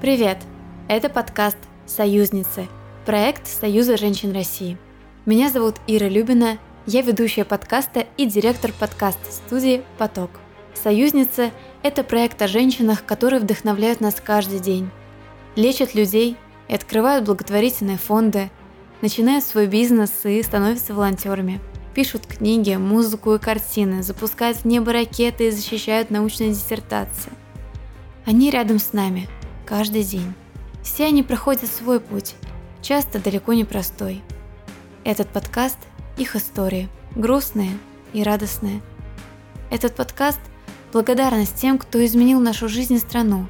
Привет! Это подкаст «Союзницы», проект Союза женщин России. Меня зовут Ира Любина, я ведущая подкаста и директор подкаст-студии «Поток». «Союзницы» – это проект о женщинах, которые вдохновляют нас каждый день, лечат людей и открывают благотворительные фонды, начинают свой бизнес и становятся волонтерами – пишут книги, музыку и картины, запускают в небо ракеты и защищают научные диссертации. Они рядом с нами, каждый день. Все они проходят свой путь, часто далеко не простой. Этот подкаст – их истории, грустные и радостные. Этот подкаст – благодарность тем, кто изменил нашу жизнь и страну,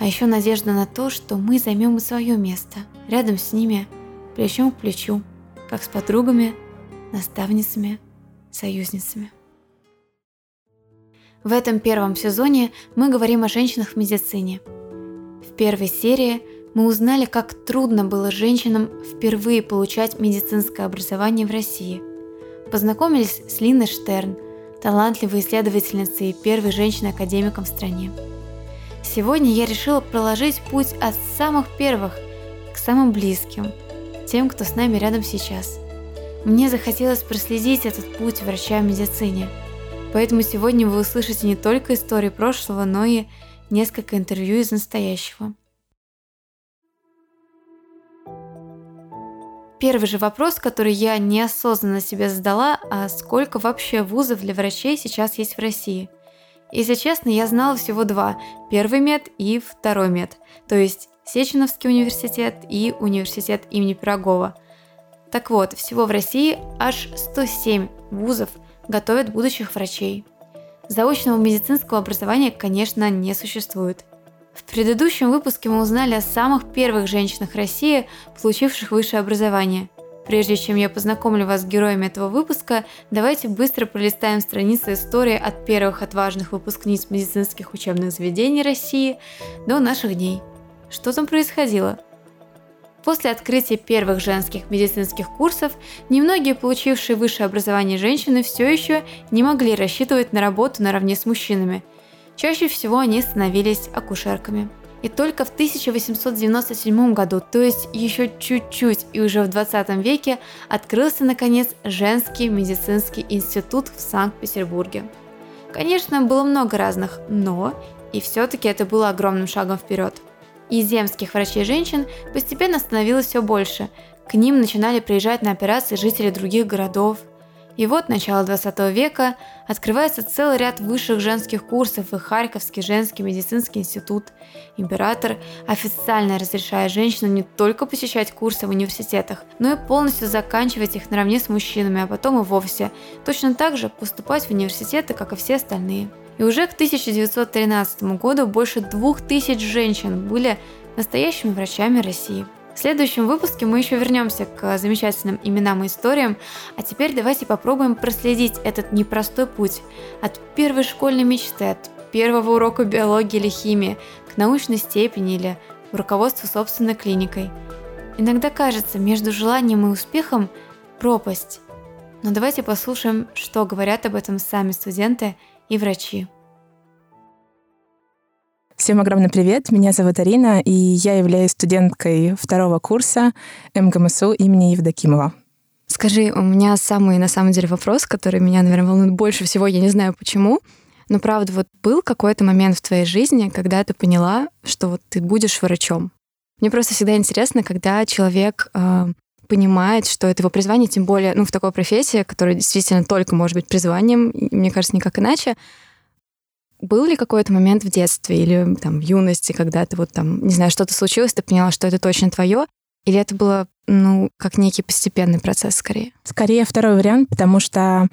а еще надежда на то, что мы займем свое место, рядом с ними, плечом к плечу, как с подругами – наставницами, союзницами. В этом первом сезоне мы говорим о женщинах в медицине. В первой серии мы узнали, как трудно было женщинам впервые получать медицинское образование в России. Познакомились с Линой Штерн, талантливой исследовательницей и первой женщиной-академиком в стране. Сегодня я решила проложить путь от самых первых к самым близким, тем, кто с нами рядом сейчас – мне захотелось проследить этот путь врача в медицине. Поэтому сегодня вы услышите не только истории прошлого, но и несколько интервью из настоящего. Первый же вопрос, который я неосознанно себе задала, а сколько вообще вузов для врачей сейчас есть в России? Если честно, я знала всего два. Первый мед и второй мед. То есть Сеченовский университет и университет имени Пирогова – так вот, всего в России аж 107 вузов готовят будущих врачей. Заочного медицинского образования, конечно, не существует. В предыдущем выпуске мы узнали о самых первых женщинах России, получивших высшее образование. Прежде чем я познакомлю вас с героями этого выпуска, давайте быстро пролистаем страницы истории от первых отважных выпускниц медицинских учебных заведений России до наших дней. Что там происходило? После открытия первых женских медицинских курсов, немногие получившие высшее образование женщины все еще не могли рассчитывать на работу наравне с мужчинами. Чаще всего они становились акушерками. И только в 1897 году, то есть еще чуть-чуть и уже в 20 веке, открылся наконец женский медицинский институт в Санкт-Петербурге. Конечно, было много разных «но», и все-таки это было огромным шагом вперед – и земских врачей-женщин постепенно становилось все больше. К ним начинали приезжать на операции жители других городов. И вот начало 20 века открывается целый ряд высших женских курсов и Харьковский женский медицинский институт. Император официально разрешает женщинам не только посещать курсы в университетах, но и полностью заканчивать их наравне с мужчинами, а потом и вовсе. Точно так же поступать в университеты, как и все остальные. И уже к 1913 году больше двух тысяч женщин были настоящими врачами России. В следующем выпуске мы еще вернемся к замечательным именам и историям, а теперь давайте попробуем проследить этот непростой путь от первой школьной мечты, от первого урока биологии или химии к научной степени или руководству собственной клиникой. Иногда кажется, между желанием и успехом пропасть. Но давайте послушаем, что говорят об этом сами студенты – и врачи. Всем огромный привет, меня зовут Арина, и я являюсь студенткой второго курса МГМСУ имени Евдокимова. Скажи, у меня самый, на самом деле, вопрос, который меня, наверное, волнует больше всего, я не знаю почему, но правда, вот был какой-то момент в твоей жизни, когда ты поняла, что вот ты будешь врачом? Мне просто всегда интересно, когда человек э, понимает, что это его призвание, тем более, ну, в такой профессии, которая действительно только может быть призванием, мне кажется, никак иначе. Был ли какой-то момент в детстве или там в юности, когда ты вот там, не знаю, что-то случилось, ты поняла, что это точно твое, или это было, ну, как некий постепенный процесс скорее? Скорее второй вариант, потому что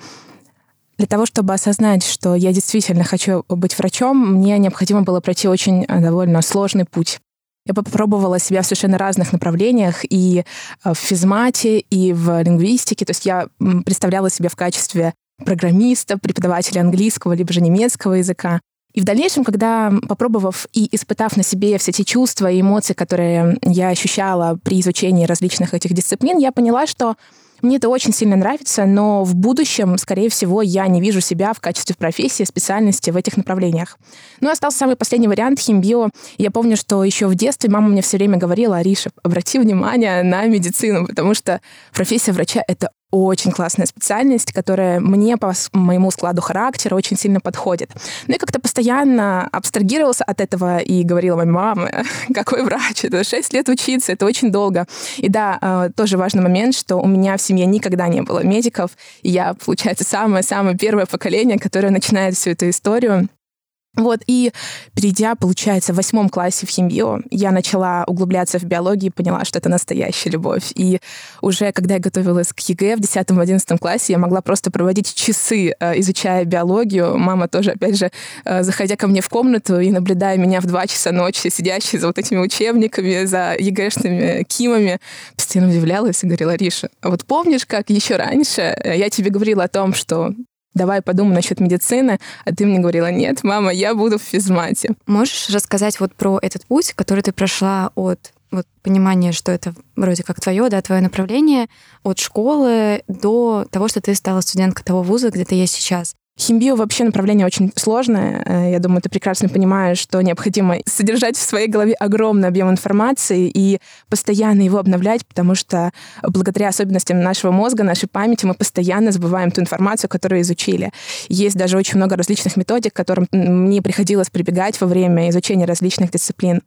для того, чтобы осознать, что я действительно хочу быть врачом, мне необходимо было пройти очень довольно сложный путь. Я попробовала себя в совершенно разных направлениях, и э, в физмате, и в лингвистике. То есть я представляла себя в качестве программиста, преподавателя английского, либо же немецкого языка. И в дальнейшем, когда, попробовав и испытав на себе все эти чувства и эмоции, которые я ощущала при изучении различных этих дисциплин, я поняла, что Мне это очень сильно нравится, но в будущем, скорее всего, я не вижу себя в качестве профессии, специальности в этих направлениях. Ну, остался самый последний вариант химбио. Я помню, что еще в детстве мама мне все время говорила, Ариша, обрати внимание на медицину, потому что профессия врача — это очень классная специальность, которая мне по моему складу характера очень сильно подходит. Ну и как-то постоянно абстрагировался от этого и говорила маме, какой врач, это 6 лет учиться, это очень долго. И да, а, тоже важный момент, что у меня в семье никогда не было медиков, и я, получается, самое-самое первое поколение, которое начинает всю эту историю. Вот, и перейдя, получается, в восьмом классе в химию, я начала углубляться в биологию и поняла, что это настоящая любовь. И уже когда я готовилась к ЕГЭ в 10-11 классе, я могла просто проводить часы, э, изучая биологию. Мама тоже, опять же, э, заходя ко мне в комнату и наблюдая меня в 2 часа ночи, сидящей за вот этими учебниками, за ЕГЭшными кимами, постоянно удивлялась и говорила, Риша, а вот помнишь, как еще раньше э, я тебе говорила о том, что давай подумай насчет медицины, а ты мне говорила, нет, мама, я буду в физмате. Можешь рассказать вот про этот путь, который ты прошла от вот понимания, что это вроде как твое, да, твое направление, от школы до того, что ты стала студенткой того вуза, где ты есть сейчас. Химбио вообще направление очень сложное. Э, я думаю, ты прекрасно понимаешь, что необходимо содержать в своей голове огромный объем информации и постоянно его обновлять, потому что благодаря особенностям нашего мозга, нашей памяти, мы постоянно забываем ту информацию, которую изучили. Есть даже очень много различных методик, к которым мне приходилось прибегать во время изучения различных дисциплин.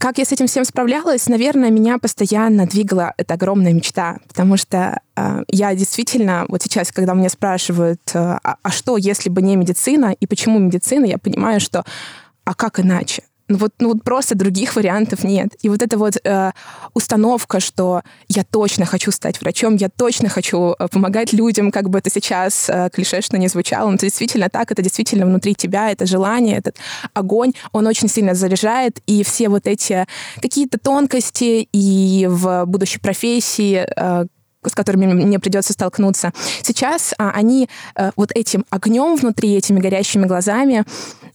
Как я с этим всем справлялась? Наверное, меня постоянно двигала эта огромная мечта, потому что э, я действительно, вот сейчас, когда меня спрашивают, э, а, а что, если бы не медицина, и почему медицина, я понимаю, что а как иначе? Ну вот, ну вот просто других вариантов нет. И вот эта вот э, установка, что я точно хочу стать врачом, я точно хочу э, помогать людям, как бы это сейчас э, клишешно не звучало, но это действительно так, это действительно внутри тебя, это желание, этот огонь, он очень сильно заряжает, и все вот эти какие-то тонкости и в будущей профессии, э, с которыми мне придется столкнуться. Сейчас а, они а, вот этим огнем внутри, этими горящими глазами,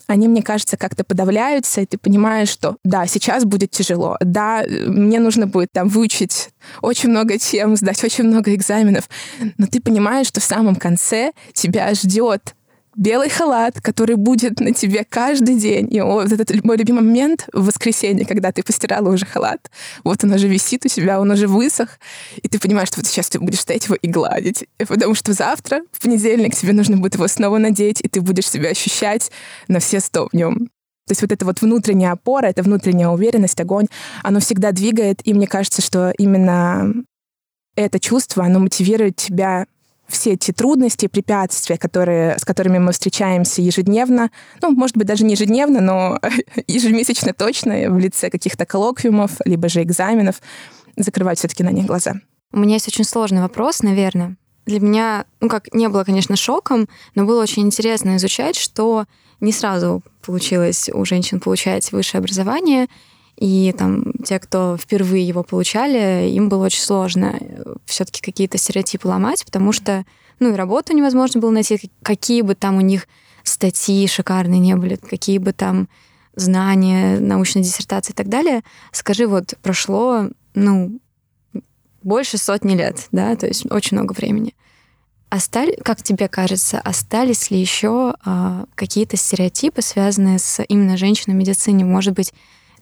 они, мне кажется, как-то подавляются, и ты понимаешь, что да, сейчас будет тяжело, да, мне нужно будет там выучить очень много тем, сдать очень много экзаменов, но ты понимаешь, что в самом конце тебя ждет белый халат, который будет на тебе каждый день. И вот этот мой любимый момент в воскресенье, когда ты постирала уже халат, вот он уже висит у тебя, он уже высох, и ты понимаешь, что вот сейчас ты будешь стоять его и гладить. Потому что завтра, в понедельник, тебе нужно будет его снова надеть, и ты будешь себя ощущать на все сто в нем. То есть вот эта вот внутренняя опора, эта внутренняя уверенность, огонь, оно всегда двигает, и мне кажется, что именно это чувство, оно мотивирует тебя все эти трудности, препятствия, которые, с которыми мы встречаемся ежедневно, ну, может быть, даже не ежедневно, но ежемесячно точно в лице каких-то коллоквиумов, либо же экзаменов, закрывать все-таки на них глаза. У меня есть очень сложный вопрос, наверное. Для меня, ну как, не было, конечно, шоком, но было очень интересно изучать, что не сразу получилось у женщин получать высшее образование, и там те, кто впервые его получали, им было очень сложно э, все-таки какие-то стереотипы ломать, потому что, ну, и работу невозможно было найти, какие бы там у них статьи шикарные не были, какие бы там знания, научной диссертации и так далее. Скажи, вот прошло, ну, больше сотни лет, да, то есть очень много времени. Остали, как тебе кажется, остались ли еще а, какие-то стереотипы, связанные с именно женщиной в медицине? Может быть,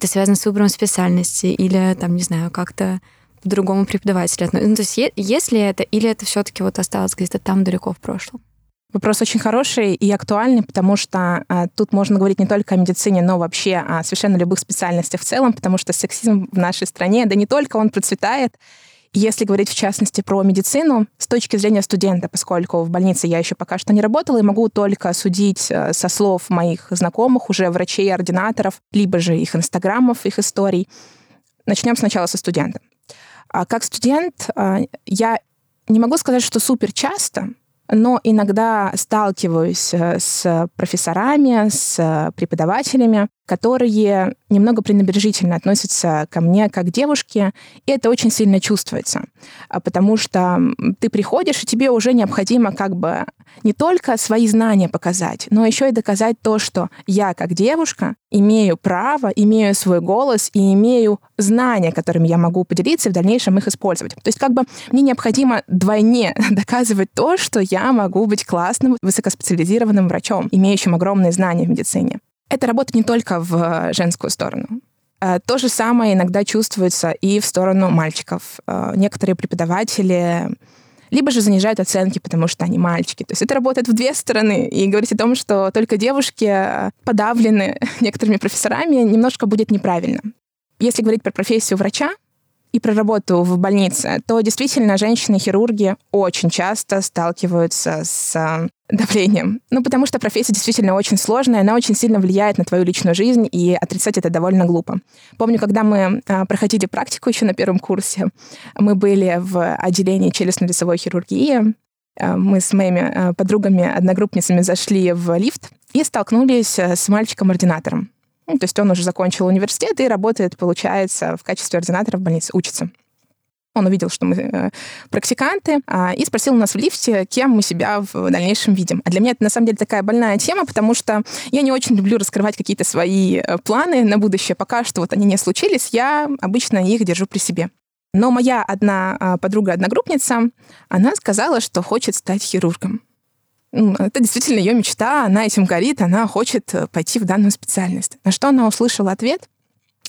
это связано с выбором специальности или, там, не знаю, как-то по-другому преподавателю Ну, то есть есть ли это, или это все таки вот осталось где-то там далеко в прошлом? Вопрос очень хороший и актуальный, потому что а, тут можно говорить не только о медицине, но вообще о совершенно любых специальностях в целом, потому что сексизм в нашей стране, да не только он процветает, если говорить в частности про медицину, с точки зрения студента, поскольку в больнице я еще пока что не работала и могу только судить э, со слов моих знакомых, уже врачей, ординаторов, либо же их инстаграмов, их историй. Начнем сначала со студента. А как студент э, я не могу сказать, что супер часто, но иногда сталкиваюсь э, с профессорами, с преподавателями, которые немного пренебрежительно относятся ко мне как к девушке, и это очень сильно чувствуется, а, потому что ты приходишь, и тебе уже необходимо как бы не только свои знания показать, но еще и доказать то, что я как девушка имею право, имею свой голос и имею знания, которыми я могу поделиться и в дальнейшем их использовать. То есть как бы мне необходимо двойне доказывать то, что я могу быть классным, высокоспециализированным врачом, имеющим огромные знания в медицине. Это работает не только в женскую сторону. Э, то же самое иногда чувствуется и в сторону мальчиков. Э, некоторые преподаватели либо же занижают оценки, потому что они мальчики. То есть это работает в две стороны. И говорить о том, что только девушки э, подавлены некоторыми профессорами, немножко будет неправильно. Если говорить про профессию врача, и про работу в больнице, то действительно женщины-хирурги очень часто сталкиваются с э, давлением. Ну, потому что профессия действительно очень сложная, она очень сильно влияет на твою личную жизнь, и отрицать это довольно глупо. Помню, когда мы а, проходили практику еще на первом курсе, мы были в отделении челюстно-лицевой хирургии, э, мы с моими э, подругами, одногруппницами зашли в лифт и столкнулись с мальчиком-ординатором. Ну, то есть он уже закончил университет и работает, получается, в качестве ординатора в больнице, учится. Он увидел, что мы э, практиканты, а, и спросил у нас в лифте, кем мы себя в дальнейшем видим. А для меня это на самом деле такая больная тема, потому что я не очень люблю раскрывать какие-то свои э, планы на будущее. Пока что вот они не случились, я обычно их держу при себе. Но моя одна а, подруга-одногруппница, она сказала, что хочет стать хирургом это действительно ее мечта, она этим горит, она хочет э, пойти в данную специальность. На что она услышала ответ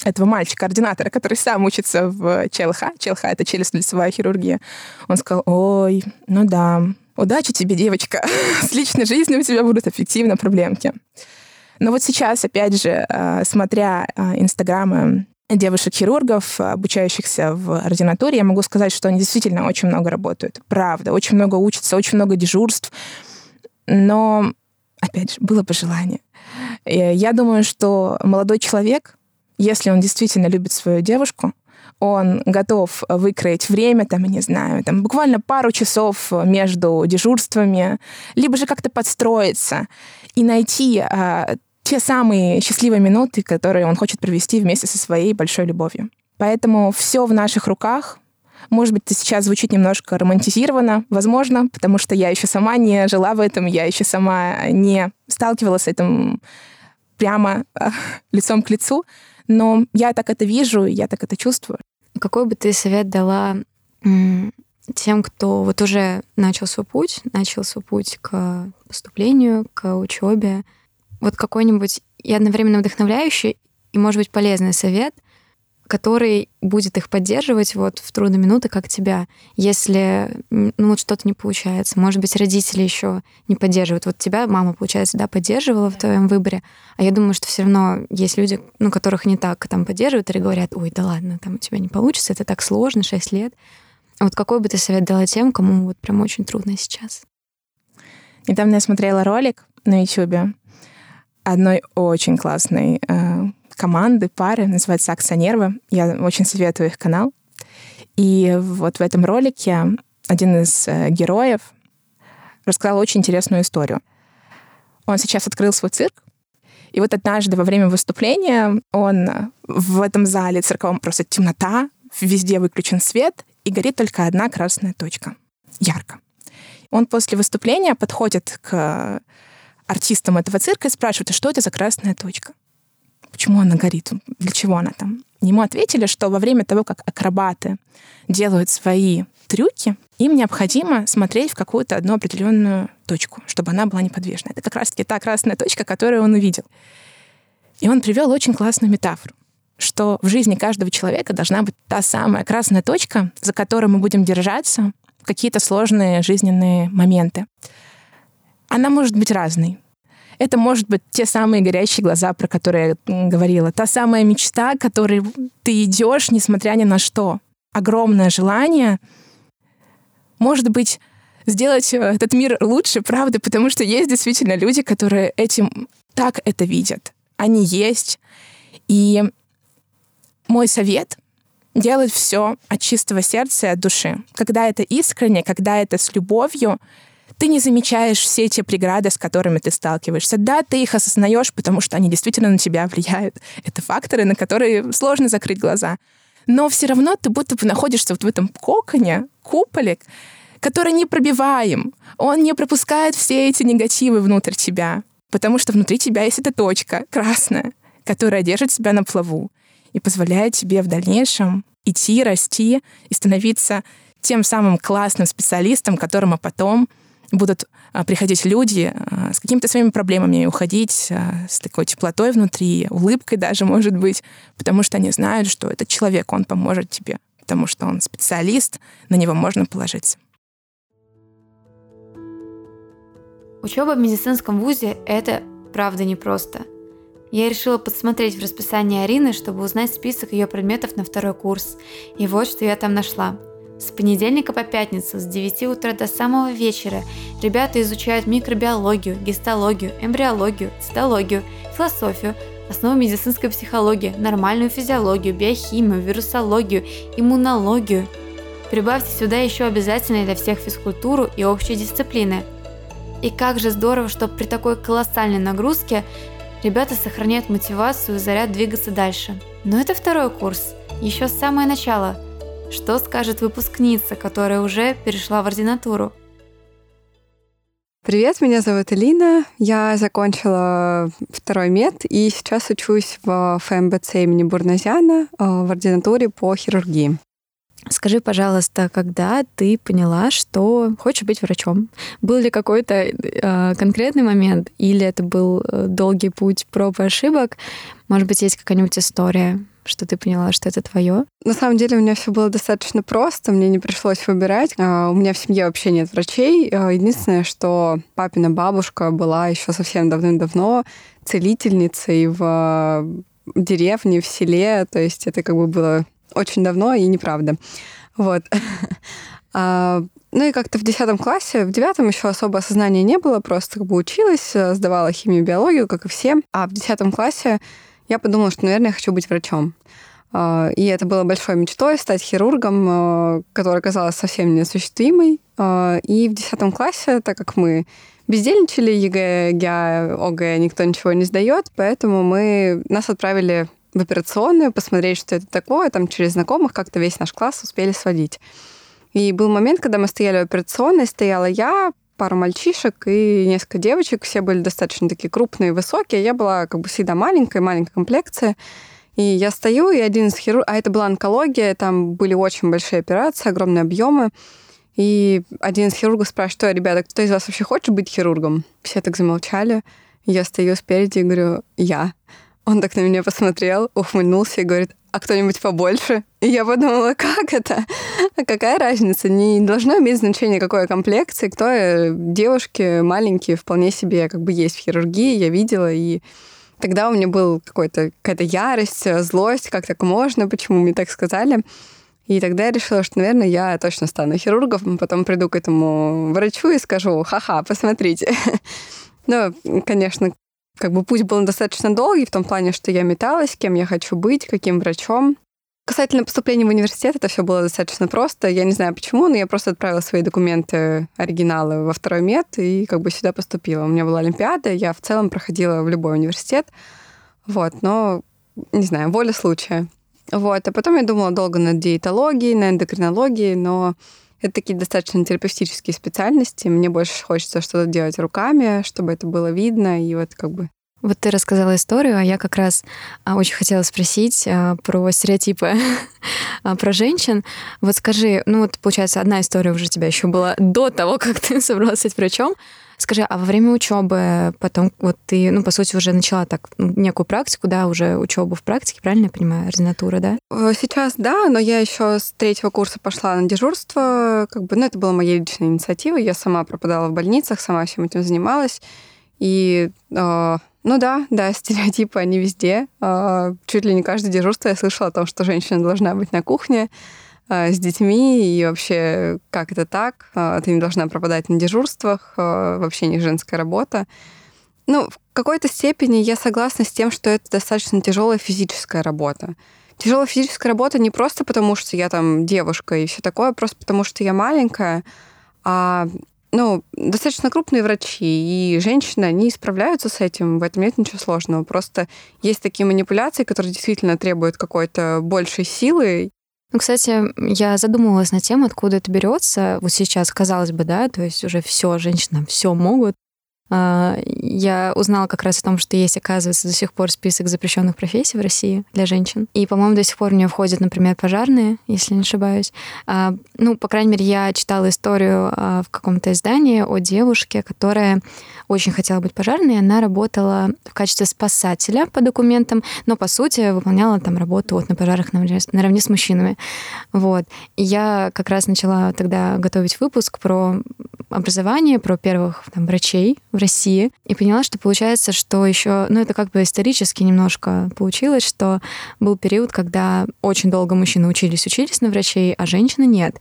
этого мальчика-координатора, который сам учится в ЧЛХ. ЧЛХ — это челюстно-лицевая хирургия. Он сказал, ой, ну да, удачи тебе, девочка. С личной жизнью у тебя будут эффективно проблемки. Но вот сейчас, опять же, э, смотря э, инстаграмы девушек-хирургов, обучающихся в ординатуре, я могу сказать, что они действительно очень много работают. Правда, очень много учатся, очень много дежурств. Но, опять же, было бы желание. Я думаю, что молодой человек, если он действительно любит свою девушку, он готов выкроить время, там, не знаю, там, буквально пару часов между дежурствами, либо же как-то подстроиться и найти а, те самые счастливые минуты, которые он хочет провести вместе со своей большой любовью. Поэтому все в наших руках, может быть, это сейчас звучит немножко романтизированно, возможно, потому что я еще сама не жила в этом, я еще сама не сталкивалась с этим прямо э, лицом к лицу, но я так это вижу, я так это чувствую. Какой бы ты совет дала тем, кто вот уже начал свой путь, начал свой путь к поступлению, к учебе, вот какой-нибудь и одновременно вдохновляющий, и, может быть, полезный совет, который будет их поддерживать вот в трудные минуты, как тебя, если ну вот что-то не получается. Может быть, родители еще не поддерживают. Вот тебя мама, получается, да, поддерживала в твоем выборе, а я думаю, что все равно есть люди, ну, которых не так там поддерживают, или говорят, ой, да ладно, там у тебя не получится, это так сложно, 6 лет. А вот какой бы ты совет дала тем, кому вот прям очень трудно сейчас? Недавно я смотрела ролик на YouTube одной очень классной э, команды, пары, называется «Акционервы». Я очень советую их канал. И вот в этом ролике один из э, героев рассказал очень интересную историю. Он сейчас открыл свой цирк, и вот однажды во время выступления он в этом зале цирковом просто темнота, везде выключен свет, и горит только одна красная точка. Ярко. Он после выступления подходит к артистам этого цирка и спрашивает, а что это за красная точка? Почему она горит, для чего она там. Ему ответили, что во время того, как акробаты делают свои трюки, им необходимо смотреть в какую-то одну определенную точку, чтобы она была неподвижна. Это как раз-таки та красная точка, которую он увидел. И он привел очень классную метафору, что в жизни каждого человека должна быть та самая красная точка, за которой мы будем держаться в какие-то сложные жизненные моменты. Она может быть разной. Это может быть те самые горящие глаза, про которые я говорила. Та самая мечта, которой ты идешь, несмотря ни на что. Огромное желание. Может быть, сделать э, этот мир лучше, правда, потому что есть действительно люди, которые этим так это видят. Они есть. И мой совет — делать все от чистого сердца и от души. Когда это искренне, когда это с любовью, ты не замечаешь все те преграды, с которыми ты сталкиваешься. Да, ты их осознаешь, потому что они действительно на тебя влияют. Это факторы, на которые сложно закрыть глаза. Но все равно ты будто бы находишься вот в этом коконе, куполе, который не пробиваем. Он не пропускает все эти негативы внутрь тебя, потому что внутри тебя есть эта точка красная, которая держит тебя на плаву и позволяет тебе в дальнейшем идти, расти и становиться тем самым классным специалистом, которому потом будут а, приходить люди а, с какими-то своими проблемами и уходить а, с такой теплотой внутри, улыбкой даже, может быть, потому что они знают, что этот человек, он поможет тебе, потому что он специалист, на него можно положиться. Учеба в медицинском вузе – это правда непросто. Я решила подсмотреть в расписании Арины, чтобы узнать список ее предметов на второй курс. И вот что я там нашла – с понедельника по пятницу с 9 утра до самого вечера ребята изучают микробиологию, гистологию, эмбриологию, цитологию, философию, основу медицинской психологии, нормальную физиологию, биохимию, вирусологию, иммунологию. Прибавьте сюда еще обязательно для всех физкультуру и общие дисциплины. И как же здорово, что при такой колоссальной нагрузке ребята сохраняют мотивацию и заряд двигаться дальше. Но это второй курс, еще самое начало – что скажет выпускница, которая уже перешла в ординатуру? Привет, меня зовут Элина. Я закончила второй мед и сейчас учусь в ФМБЦ имени Бурназяна э, в ординатуре по хирургии. Скажи, пожалуйста, когда ты поняла, что хочешь быть врачом? Был ли какой-то э, конкретный момент, или это был э, долгий путь проб и ошибок? Может быть, есть какая-нибудь история? Что ты поняла, что это твое? На самом деле у меня все было достаточно просто, мне не пришлось выбирать. А, у меня в семье вообще нет врачей. А, единственное, что папина бабушка была еще совсем давным-давно целительницей в деревне, в селе. То есть это как бы было очень давно и неправда. Вот. А, ну и как-то в десятом классе, в девятом еще особо осознания не было, просто как бы училась, сдавала химию, биологию, как и все. А в десятом классе я подумала, что, наверное, я хочу быть врачом. А, и это было большой мечтой стать хирургом, а, которая оказалась совсем неосуществимой. А, и в 10 классе, так как мы бездельничали, ЕГЭ, ГИА, ОГЭ никто ничего не сдает, поэтому мы нас отправили в операционную посмотреть, что это такое. Там через знакомых как-то весь наш класс успели сводить. И был момент, когда мы стояли в операционной, стояла я, пару мальчишек и несколько девочек. Все были достаточно такие крупные, высокие. Я была как бы всегда маленькая, маленькая комплекция. И я стою, и один из хирургов... А это была онкология, там были очень большие операции, огромные объемы. И один из хирургов спрашивает, что, ребята, кто из вас вообще хочет быть хирургом? Все так замолчали. Я стою спереди и говорю, я. Он так на меня посмотрел, ухмыльнулся и говорит, а кто-нибудь побольше? И я подумала, как это? А какая разница? Не должно иметь значения, какой комплекции, кто э, девушки маленькие вполне себе как бы есть в хирургии, я видела, и тогда у меня был какой-то, какая-то ярость, злость, как так можно, почему мне так сказали. И тогда я решила, что, наверное, я точно стану хирургом, потом приду к этому врачу и скажу, ха-ха, посмотрите. Ну, конечно, как бы путь был достаточно долгий в том плане, что я металась, кем я хочу быть, каким врачом. Касательно поступления в университет, это все было достаточно просто. Я не знаю почему, но я просто отправила свои документы, оригиналы во второй мед и как бы сюда поступила. У меня была Олимпиада, я в целом проходила в любой университет. Вот, но, не знаю, воля случая. Вот, а потом я думала долго над диетологией, на эндокринологией, но это такие достаточно терапевтические специальности. Мне больше хочется что-то делать руками, чтобы это было видно, и вот как бы вот ты рассказала историю, а я как раз а, очень хотела спросить а, про стереотипы а, про женщин. Вот скажи, ну вот получается одна история уже у тебя еще была до того, как ты собралась стать врачом. Скажи, а во время учебы потом вот ты, ну, по сути, уже начала так ну, некую практику, да, уже учебу в практике, правильно я понимаю, ординатура, да? Э, сейчас да, но я еще с третьего курса пошла на дежурство, как бы, ну, это была моя личная инициатива, я сама пропадала в больницах, сама всем этим занималась, и э, ну да, да, стереотипы, они везде. Э, чуть ли не каждое дежурство я слышала о том, что женщина должна быть на кухне, с детьми, и вообще, как это так? Э, ты не должна пропадать на дежурствах, э, вообще не женская работа. Ну, в какой-то степени я согласна с тем, что это достаточно тяжелая физическая работа. Тяжелая физическая работа не просто потому, что я там девушка и все такое, просто потому что я маленькая, а ну, достаточно крупные врачи, и женщины, они справляются с этим, в этом нет ничего сложного. Просто есть такие манипуляции, которые действительно требуют какой-то большей силы, ну, кстати, я задумывалась на тему, откуда это берется. Вот сейчас, казалось бы, да, то есть уже все, женщинам все могут, а, я узнала как раз о том, что есть, оказывается, до сих пор список запрещенных профессий в России для женщин. И, по-моему, до сих пор в нее входят, например, пожарные, если не ошибаюсь. А, ну, по крайней мере, я читала историю а, в каком-то издании о девушке, которая очень хотела быть пожарной. Она работала в качестве спасателя по документам, но, по сути, выполняла там работу вот на пожарах наравне с мужчинами. Вот. И я как раз начала тогда готовить выпуск про образование, про первых там, врачей в России, и поняла, что получается, что еще, ну это как бы исторически немножко получилось, что был период, когда очень долго мужчины учились, учились на врачей, а женщины нет.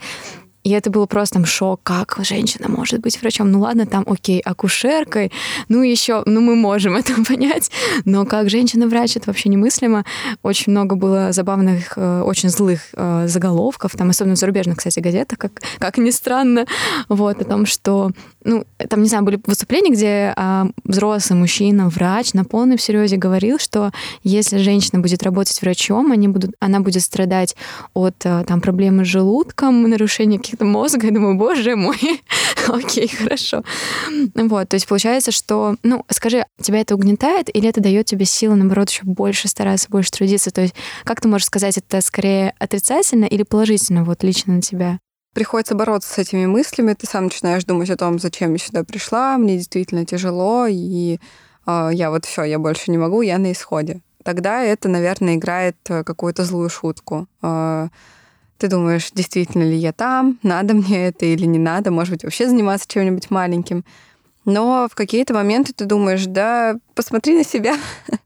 И это было просто там шок, как женщина может быть врачом. Ну ладно, там, окей, акушеркой, ну еще, ну мы можем это понять, но как женщина-врач, это вообще немыслимо. Очень много было забавных, э, очень злых э, заголовков, там, особенно в зарубежных, кстати, газетах, как, как ни странно, вот, о том, что, ну, там, не знаю, были выступления, где а, взрослый мужчина, врач на полном серьезе говорил, что если женщина будет работать врачом, они будут, она будет страдать от э, там проблемы с желудком, нарушения каких-то мозга, я думаю, боже мой, окей, хорошо. Вот, то есть получается, что, ну, скажи, тебя это угнетает или это дает тебе силы, наоборот, еще больше стараться, больше трудиться? То есть как ты можешь сказать, это скорее отрицательно или положительно вот лично на тебя? Приходится бороться с этими мыслями, ты сам начинаешь думать о том, зачем я сюда пришла, мне действительно тяжело, и э, я вот все, я больше не могу, я на исходе. Тогда это, наверное, играет э, какую-то злую шутку. Э, ты думаешь, действительно ли я там, надо мне это или не надо, может быть, вообще заниматься чем-нибудь маленьким. Но в какие-то моменты ты думаешь, да, посмотри на себя.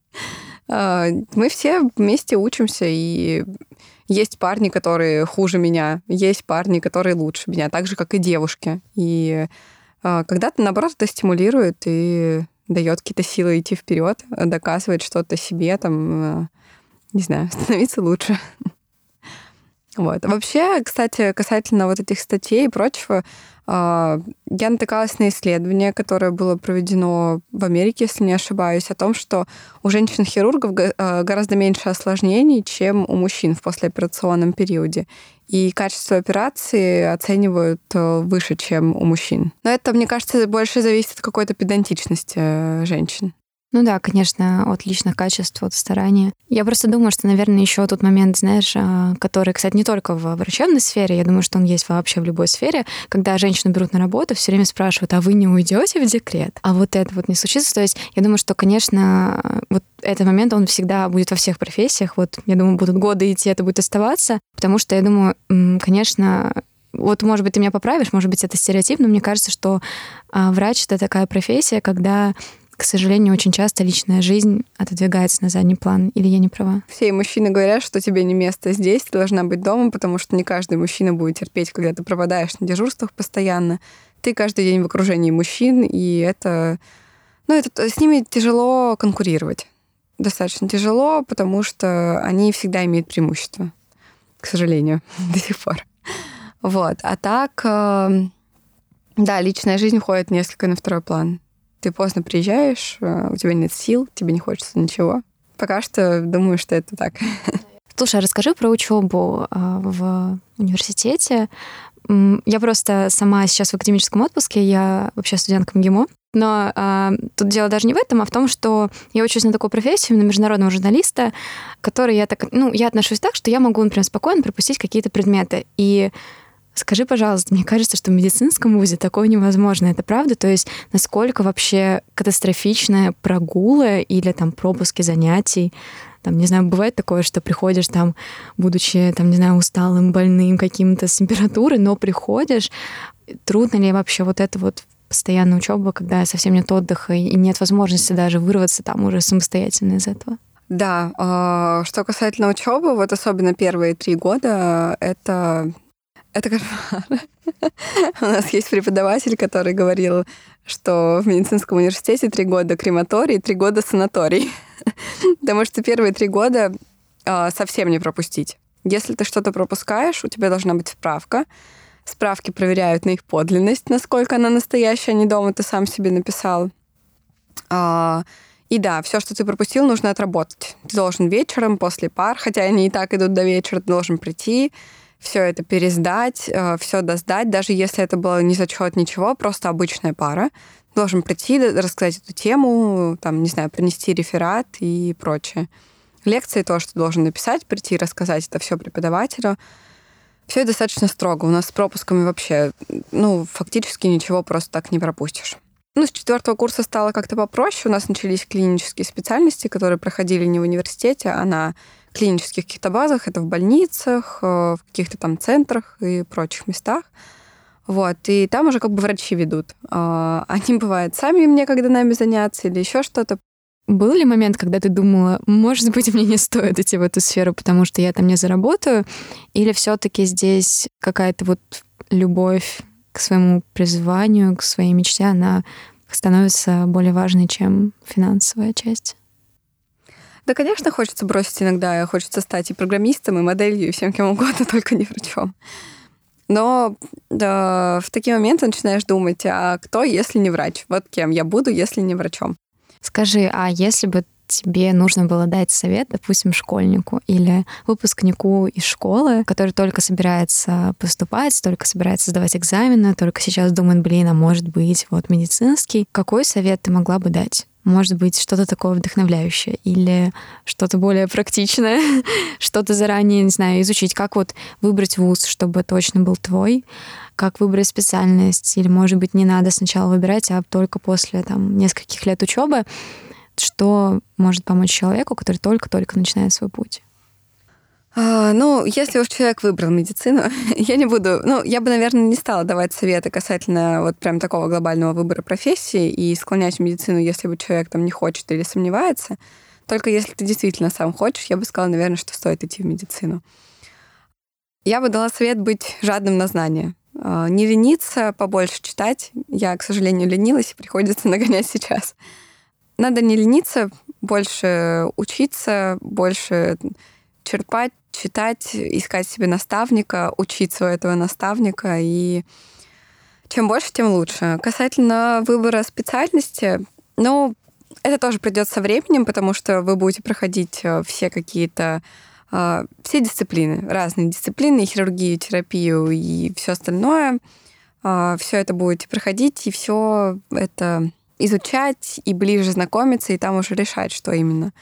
А, мы все вместе учимся, и есть парни, которые хуже меня, есть парни, которые лучше меня, так же, как и девушки. И а, когда-то, наоборот, это стимулирует и дает какие-то силы идти вперед, доказывать что-то себе, там, а, не знаю, становиться лучше. Вот. Вообще, кстати, касательно вот этих статей и прочего, а, я натыкалась на исследование, которое было проведено в Америке, если не ошибаюсь, о том, что у женщин-хирургов а, гораздо меньше осложнений, чем у мужчин в послеоперационном периоде. И качество операции оценивают э, выше, чем у мужчин. Но это, мне кажется, больше зависит от какой-то педантичности э, женщин. Ну да, конечно, от личных качеств, от старания. Я просто думаю, что, наверное, еще тот момент, знаешь, а, который, кстати, не только в врачебной сфере, я думаю, что он есть вообще в любой сфере, когда женщину берут на работу, все время спрашивают, а вы не уйдете в декрет? А вот это вот не случится. То есть я думаю, что, конечно, вот этот момент, он всегда будет во всех профессиях. Вот, я думаю, будут годы идти, это будет оставаться, потому что, я думаю, конечно, вот, может быть, ты меня поправишь, может быть, это стереотип, но мне кажется, что а, врач — это такая профессия, когда к сожалению, очень часто личная жизнь отодвигается на задний план. Или я не права? Все мужчины говорят, что тебе не место здесь, ты должна быть дома, потому что не каждый мужчина будет терпеть, когда ты пропадаешь на дежурствах постоянно. Ты каждый день в окружении мужчин, и это... Ну, это, с ними тяжело конкурировать. Достаточно тяжело, потому что они всегда имеют преимущество. К сожалению, до сих пор. Вот. А так, эм, да, личная жизнь уходит несколько на второй план. Ты поздно приезжаешь, э, у тебя нет сил, тебе не хочется ничего. Пока что думаю, что это так. Слушай, а расскажи про учебу а, в университете. Я просто сама сейчас в академическом отпуске, я вообще студентка МГИМО. Но а, тут дело даже не в этом, а в том, что я учусь на такую профессию, на международного журналиста, который я так, ну, я отношусь так, что я могу, например, спокойно пропустить какие-то предметы. И Скажи, пожалуйста, мне кажется, что в медицинском вузе такое невозможно. Это правда? То есть насколько вообще катастрофичная прогулы или там пропуски занятий? Там, не знаю, бывает такое, что приходишь там, будучи, там, не знаю, усталым, больным, каким-то с температурой, но приходишь. Трудно ли вообще вот это вот постоянная учеба, когда совсем нет отдыха и нет возможности даже вырваться там уже самостоятельно из этого? Да, а, что касательно учебы, вот особенно первые три года, это это кошмар. У нас есть преподаватель, который говорил, что в медицинском университете три года крематорий, три года санаторий. Потому что первые три года а, совсем не пропустить. Если ты что-то пропускаешь, у тебя должна быть справка. Справки проверяют на их подлинность, насколько она настоящая, а не дома ты сам себе написал. А, и да, все, что ты пропустил, нужно отработать. Ты должен вечером после пар, хотя они и так идут до вечера, ты должен прийти, все это пересдать, э, все досдать, даже если это было не зачет ничего, просто обычная пара. Должен прийти, рассказать эту тему, там, не знаю, принести реферат и прочее. Лекции то, что должен написать, прийти, рассказать это все преподавателю. Все достаточно строго. У нас с пропусками вообще, ну, фактически ничего просто так не пропустишь. Ну, с четвертого курса стало как-то попроще. У нас начались клинические специальности, которые проходили не в университете, а на клинических каких-то базах. Это в больницах, э, в каких-то там центрах и прочих местах. Вот, и там уже как бы врачи ведут. А, они бывают сами мне, когда нами заняться или еще что-то. Был ли момент, когда ты думала, может быть, мне не стоит идти в эту сферу, потому что я там не заработаю? Или все-таки здесь какая-то вот любовь к своему призванию, к своей мечте, она становится более важной, чем финансовая часть? Да, конечно, хочется бросить иногда, хочется стать и программистом, и моделью, и всем кем угодно, только не врачом. Но да, в такие моменты начинаешь думать, а кто, если не врач? Вот кем я буду, если не врачом? Скажи, а если бы тебе нужно было дать совет, допустим, школьнику или выпускнику из школы, который только собирается поступать, только собирается сдавать экзамены, только сейчас думает, блин, а может быть, вот медицинский, какой совет ты могла бы дать? Может быть, что-то такое вдохновляющее или что-то более практичное, что-то заранее, не знаю, изучить, как вот выбрать вуз, чтобы точно был твой, как выбрать специальность, или, может быть, не надо сначала выбирать, а только после там, нескольких лет учебы, что может помочь человеку, который только-только начинает свой путь? А, ну, если уж человек выбрал медицину, я не буду... Ну, я бы, наверное, не стала давать советы касательно вот прям такого глобального выбора профессии и склонять в медицину, если бы человек там не хочет или сомневается. Только если ты действительно сам хочешь, я бы сказала, наверное, что стоит идти в медицину. Я бы дала совет быть жадным на знания. А, не лениться, побольше читать. Я, к сожалению, ленилась, и приходится нагонять сейчас. Надо не лениться, больше учиться, больше черпать, читать, искать себе наставника, учиться у этого наставника. И чем больше, тем лучше. Касательно выбора специальности, ну, это тоже придет со временем, потому что вы будете проходить э, все какие-то э, все дисциплины, разные дисциплины, хирургию, терапию и все остальное. Э, все это будете проходить, и все это изучать и ближе знакомиться, и там уже решать, что именно.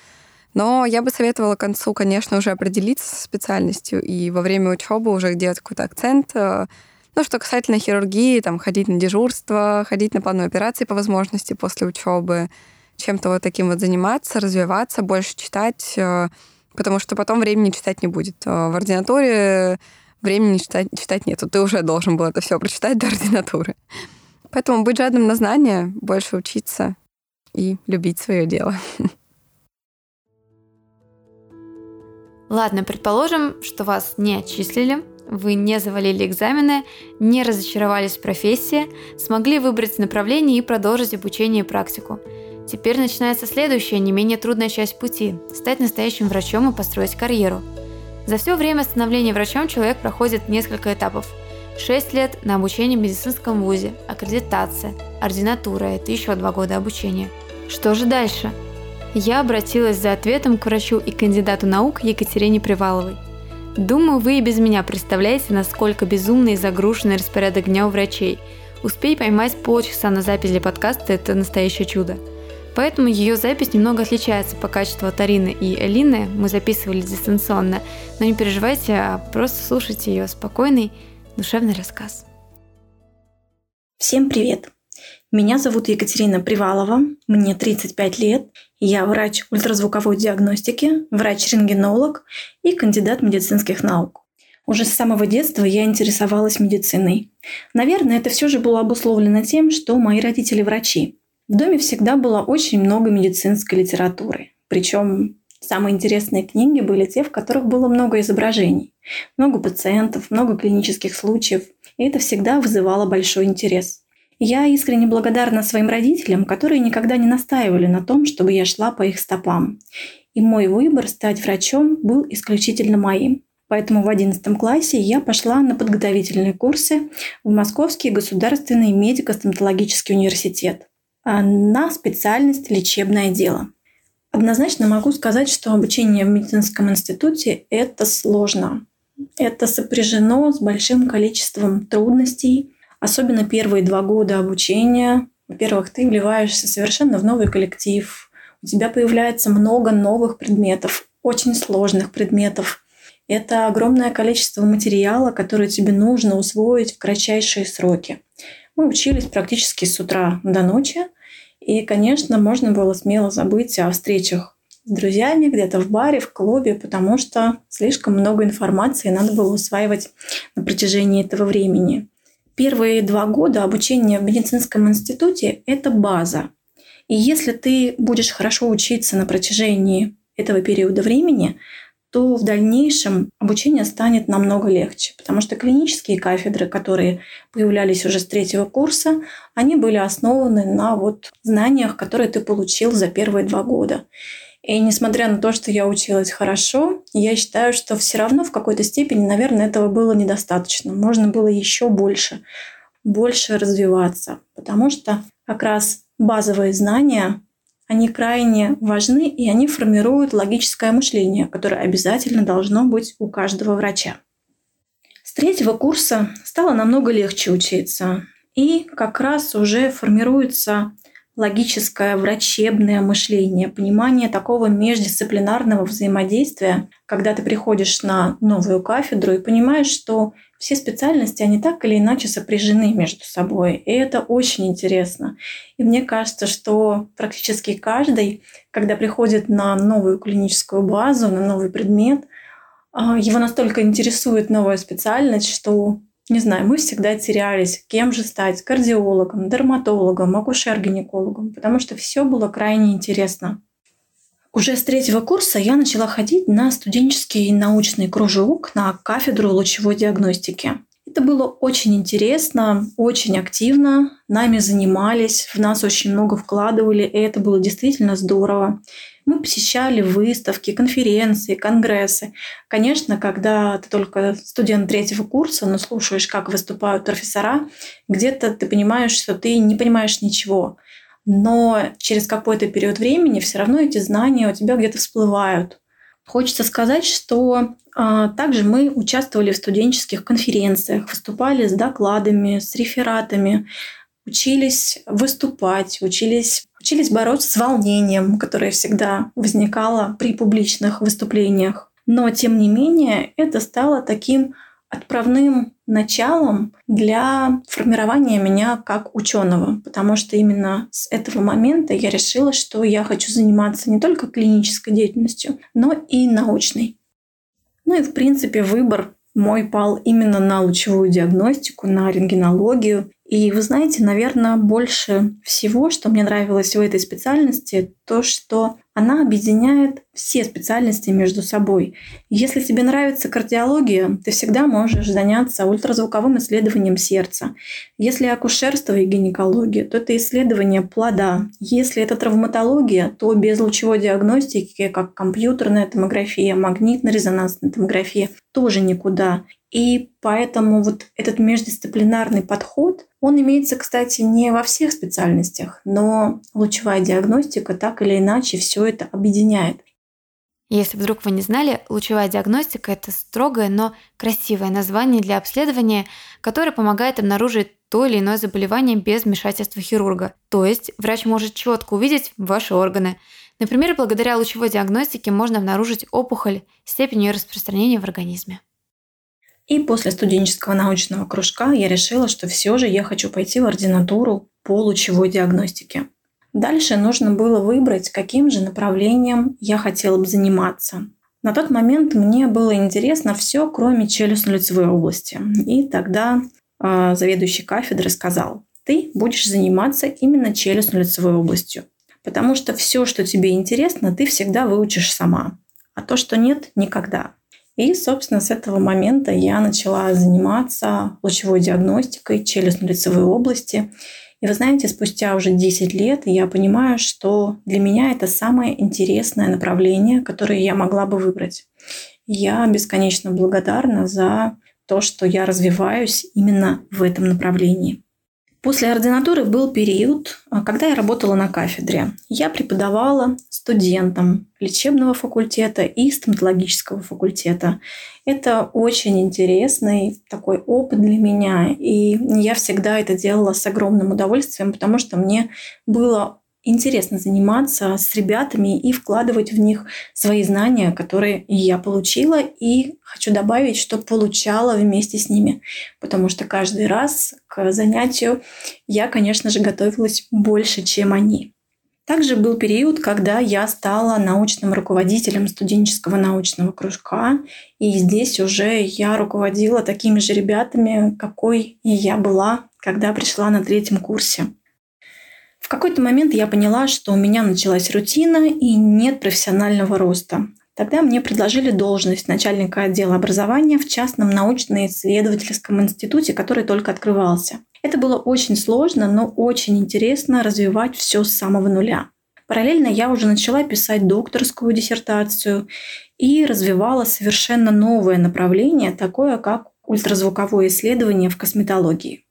Но я бы советовала к концу, конечно, уже определиться со специальностью и во время учебы уже делать какой-то акцент. Э, ну, что касательно хирургии, там, ходить на дежурство, ходить на плановые операции по возможности после учебы, чем-то вот таким вот заниматься, развиваться, больше читать, э, потому что потом времени читать не будет. Э, в ординатуре времени читать, читать нету. Ты уже должен был это все прочитать до ординатуры. Поэтому быть жадным на знания, больше учиться и любить свое дело. Ладно, предположим, что вас не отчислили, вы не завалили экзамены, не разочаровались в профессии, смогли выбрать направление и продолжить обучение и практику. Теперь начинается следующая, не менее трудная часть пути – стать настоящим врачом и построить карьеру. За все время становления врачом человек проходит несколько этапов. 6 лет на обучение в медицинском вузе, аккредитация, ординатура – это еще 2 года обучения. Что же дальше? Я обратилась за ответом к врачу и кандидату наук Екатерине Приваловой. Думаю, вы и без меня представляете, насколько безумный и загруженный распорядок дня у врачей. Успей поймать полчаса на запись для подкаста – это настоящее чудо. Поэтому ее запись немного отличается по качеству от Арины и Элины. Мы записывали дистанционно. Но не переживайте, а просто слушайте ее спокойный, душевный рассказ. Всем привет! Меня зовут Екатерина Привалова, мне 35 лет, я врач ультразвуковой диагностики, врач-рентгенолог и кандидат медицинских наук. Уже с самого детства я интересовалась медициной. Наверное, это все же было обусловлено тем, что мои родители врачи. В доме всегда было очень много медицинской литературы. Причем самые интересные книги были те, в которых было много изображений, много пациентов, много клинических случаев. И это всегда вызывало большой интерес – я искренне благодарна своим родителям, которые никогда не настаивали на том, чтобы я шла по их стопам. И мой выбор стать врачом был исключительно моим. Поэтому в 11 классе я пошла на подготовительные курсы в Московский государственный медико-стоматологический университет а, на специальность лечебное дело. Однозначно могу сказать, что обучение в медицинском институте – это сложно. Это сопряжено с большим количеством трудностей, особенно первые два года обучения. Во-первых, ты вливаешься совершенно в новый коллектив, у тебя появляется много новых предметов, очень сложных предметов. Это огромное количество материала, которое тебе нужно усвоить в кратчайшие сроки. Мы учились практически с утра до ночи, и, конечно, можно было смело забыть о встречах с друзьями где-то в баре, в клубе, потому что слишком много информации надо было усваивать на протяжении этого времени. Первые два года обучения в медицинском институте – это база. И если ты будешь хорошо учиться на протяжении этого периода времени, то в дальнейшем обучение станет намного легче, потому что клинические кафедры, которые появлялись уже с третьего курса, они были основаны на вот знаниях, которые ты получил за первые два года. И несмотря на то, что я училась хорошо, я считаю, что все равно в какой-то степени, наверное, этого было недостаточно. Можно было еще больше, больше развиваться, потому что как раз базовые знания они крайне важны, и они формируют логическое мышление, которое обязательно должно быть у каждого врача. С третьего курса стало намного легче учиться, и как раз уже формируется логическое врачебное мышление, понимание такого междисциплинарного взаимодействия, когда ты приходишь на новую кафедру и понимаешь, что все специальности, они так или иначе сопряжены между собой. И это очень интересно. И мне кажется, что практически каждый, когда приходит на новую клиническую базу, на новый предмет, а, его настолько интересует новая специальность, что не знаю, мы всегда терялись, кем же стать, кардиологом, дерматологом, акушер-гинекологом, потому что все было крайне интересно. Уже с третьего курса я начала ходить на студенческий научный кружок на кафедру лучевой диагностики. Это было очень интересно, очень активно. Нами занимались, в нас очень много вкладывали, и это было действительно здорово. Мы посещали выставки, конференции, конгрессы. Конечно, когда ты только студент третьего курса, но слушаешь, как выступают профессора, где-то ты понимаешь, что ты не понимаешь ничего но через какой-то период времени все равно эти знания у тебя где-то всплывают. Хочется сказать, что а, также мы участвовали в студенческих конференциях, выступали с докладами, с рефератами, учились выступать, учились, учились бороться с волнением, которое всегда возникало при публичных выступлениях. Но, тем не менее, это стало таким отправным началом для формирования меня как ученого, потому что именно с этого момента я решила, что я хочу заниматься не только клинической деятельностью, но и научной. Ну и, в принципе, выбор мой пал именно на лучевую диагностику, на рентгенологию. И вы знаете, наверное, больше всего, что мне нравилось в этой специальности, то, что она объединяет все специальности между собой. Если тебе нравится кардиология, ты всегда можешь заняться ультразвуковым исследованием сердца. Если акушерство и гинекология, то это исследование плода. Если это травматология, то без лучевой диагностики, как компьютерная томография, магнитно-резонансная томография, тоже никуда. И поэтому вот этот междисциплинарный подход, он имеется, кстати, не во всех специальностях, но лучевая диагностика так или иначе все это объединяет. Если вдруг вы не знали, лучевая диагностика – это строгое, но красивое название для обследования, которое помогает обнаружить то или иное заболевание без вмешательства хирурга. То есть врач может четко увидеть ваши органы. Например, благодаря лучевой диагностике можно обнаружить опухоль, степень ее распространения в организме. И после студенческого научного кружка я решила, что все же я хочу пойти в ординатуру по лучевой диагностике. Дальше нужно было выбрать, каким же направлением я хотела бы заниматься. На тот момент мне было интересно все, кроме челюстно-лицевой области. И тогда э, заведующий кафедры сказал, ты будешь заниматься именно челюстно-лицевой областью. Потому что все, что тебе интересно, ты всегда выучишь сама. А то, что нет, никогда. И, собственно, с этого момента я начала заниматься лучевой диагностикой челюстно-лицевой области. И вы знаете, спустя уже 10 лет я понимаю, что для меня это самое интересное направление, которое я могла бы выбрать. я бесконечно благодарна за то, что я развиваюсь именно в этом направлении. После ординатуры был период, а, когда я работала на кафедре. Я преподавала студентам лечебного факультета и стоматологического факультета. Это очень интересный такой опыт для меня, и я всегда это делала с огромным удовольствием, потому что мне было интересно заниматься с ребятами и вкладывать в них свои знания, которые я получила, и хочу добавить, что получала вместе с ними, потому что каждый раз к занятию я, конечно же, готовилась больше, чем они. Также был период, когда я стала научным руководителем студенческого научного кружка, и здесь уже я руководила такими же ребятами, какой и я была, когда пришла на третьем курсе. В какой-то момент я поняла, что у меня началась рутина и нет профессионального роста. Тогда мне предложили должность начальника отдела образования в частном научно-исследовательском институте, который только открывался. Это было очень сложно, но очень интересно развивать все с самого нуля. Параллельно я уже начала писать докторскую диссертацию и развивала совершенно новое направление, такое как ультразвуковое исследование в косметологии.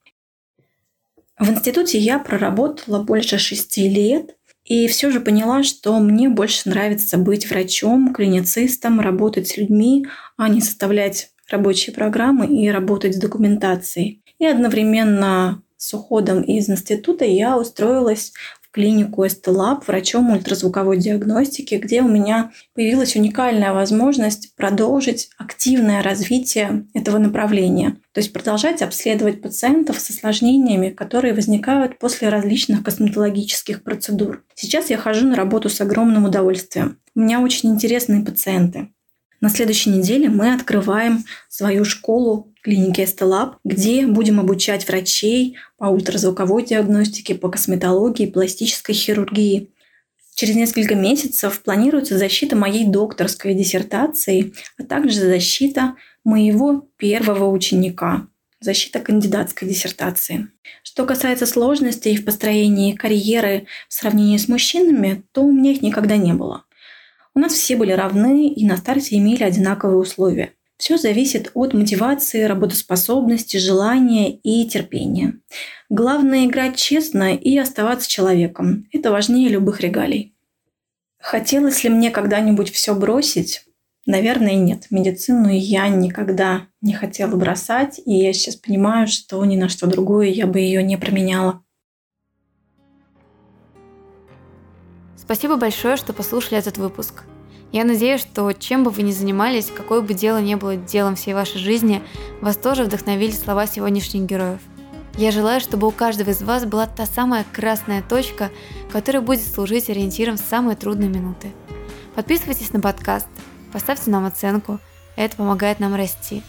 В институте я проработала больше шести лет, и все же поняла, что мне больше нравится быть врачом, клиницистом, работать с людьми, а не составлять рабочие программы и работать с документацией. И одновременно с уходом из института я устроилась клинику Эстелаб врачом ультразвуковой диагностики, где у меня появилась уникальная возможность продолжить активное развитие этого направления. То есть продолжать обследовать пациентов с осложнениями, которые возникают после различных косметологических процедур. Сейчас я хожу на работу с огромным удовольствием. У меня очень интересные пациенты. На следующей неделе мы открываем свою школу клиники Эстелаб, где будем обучать врачей по ультразвуковой диагностике, по косметологии, пластической хирургии. Через несколько месяцев планируется защита моей докторской диссертации, а также защита моего первого ученика, защита кандидатской диссертации. Что касается сложностей в построении карьеры в сравнении с мужчинами, то у меня их никогда не было. У нас все были равны и на старте имели одинаковые условия. Все зависит от мотивации, работоспособности, желания и терпения. Главное играть честно и оставаться человеком. Это важнее любых регалий. Хотелось ли мне когда-нибудь все бросить? Наверное, нет. Медицину я никогда не хотела бросать, и я сейчас понимаю, что ни на что другое я бы ее не променяла. Спасибо большое, что послушали этот выпуск. Я надеюсь, что чем бы вы ни занимались, какое бы дело ни было делом всей вашей жизни, вас тоже вдохновили слова сегодняшних героев. Я желаю, чтобы у каждого из вас была та самая красная точка, которая будет служить ориентиром в самые трудные минуты. Подписывайтесь на подкаст, поставьте нам оценку, это помогает нам расти.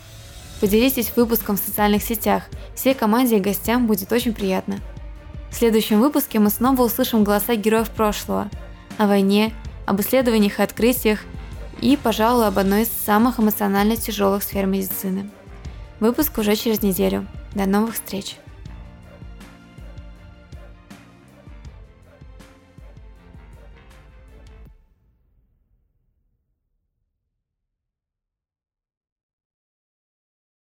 Поделитесь выпуском в социальных сетях, всей команде и гостям будет очень приятно. В следующем выпуске мы снова услышим голоса героев прошлого о войне, об исследованиях и открытиях и, пожалуй, об одной из самых эмоционально тяжелых сфер медицины. Выпуск уже через неделю. До новых встреч!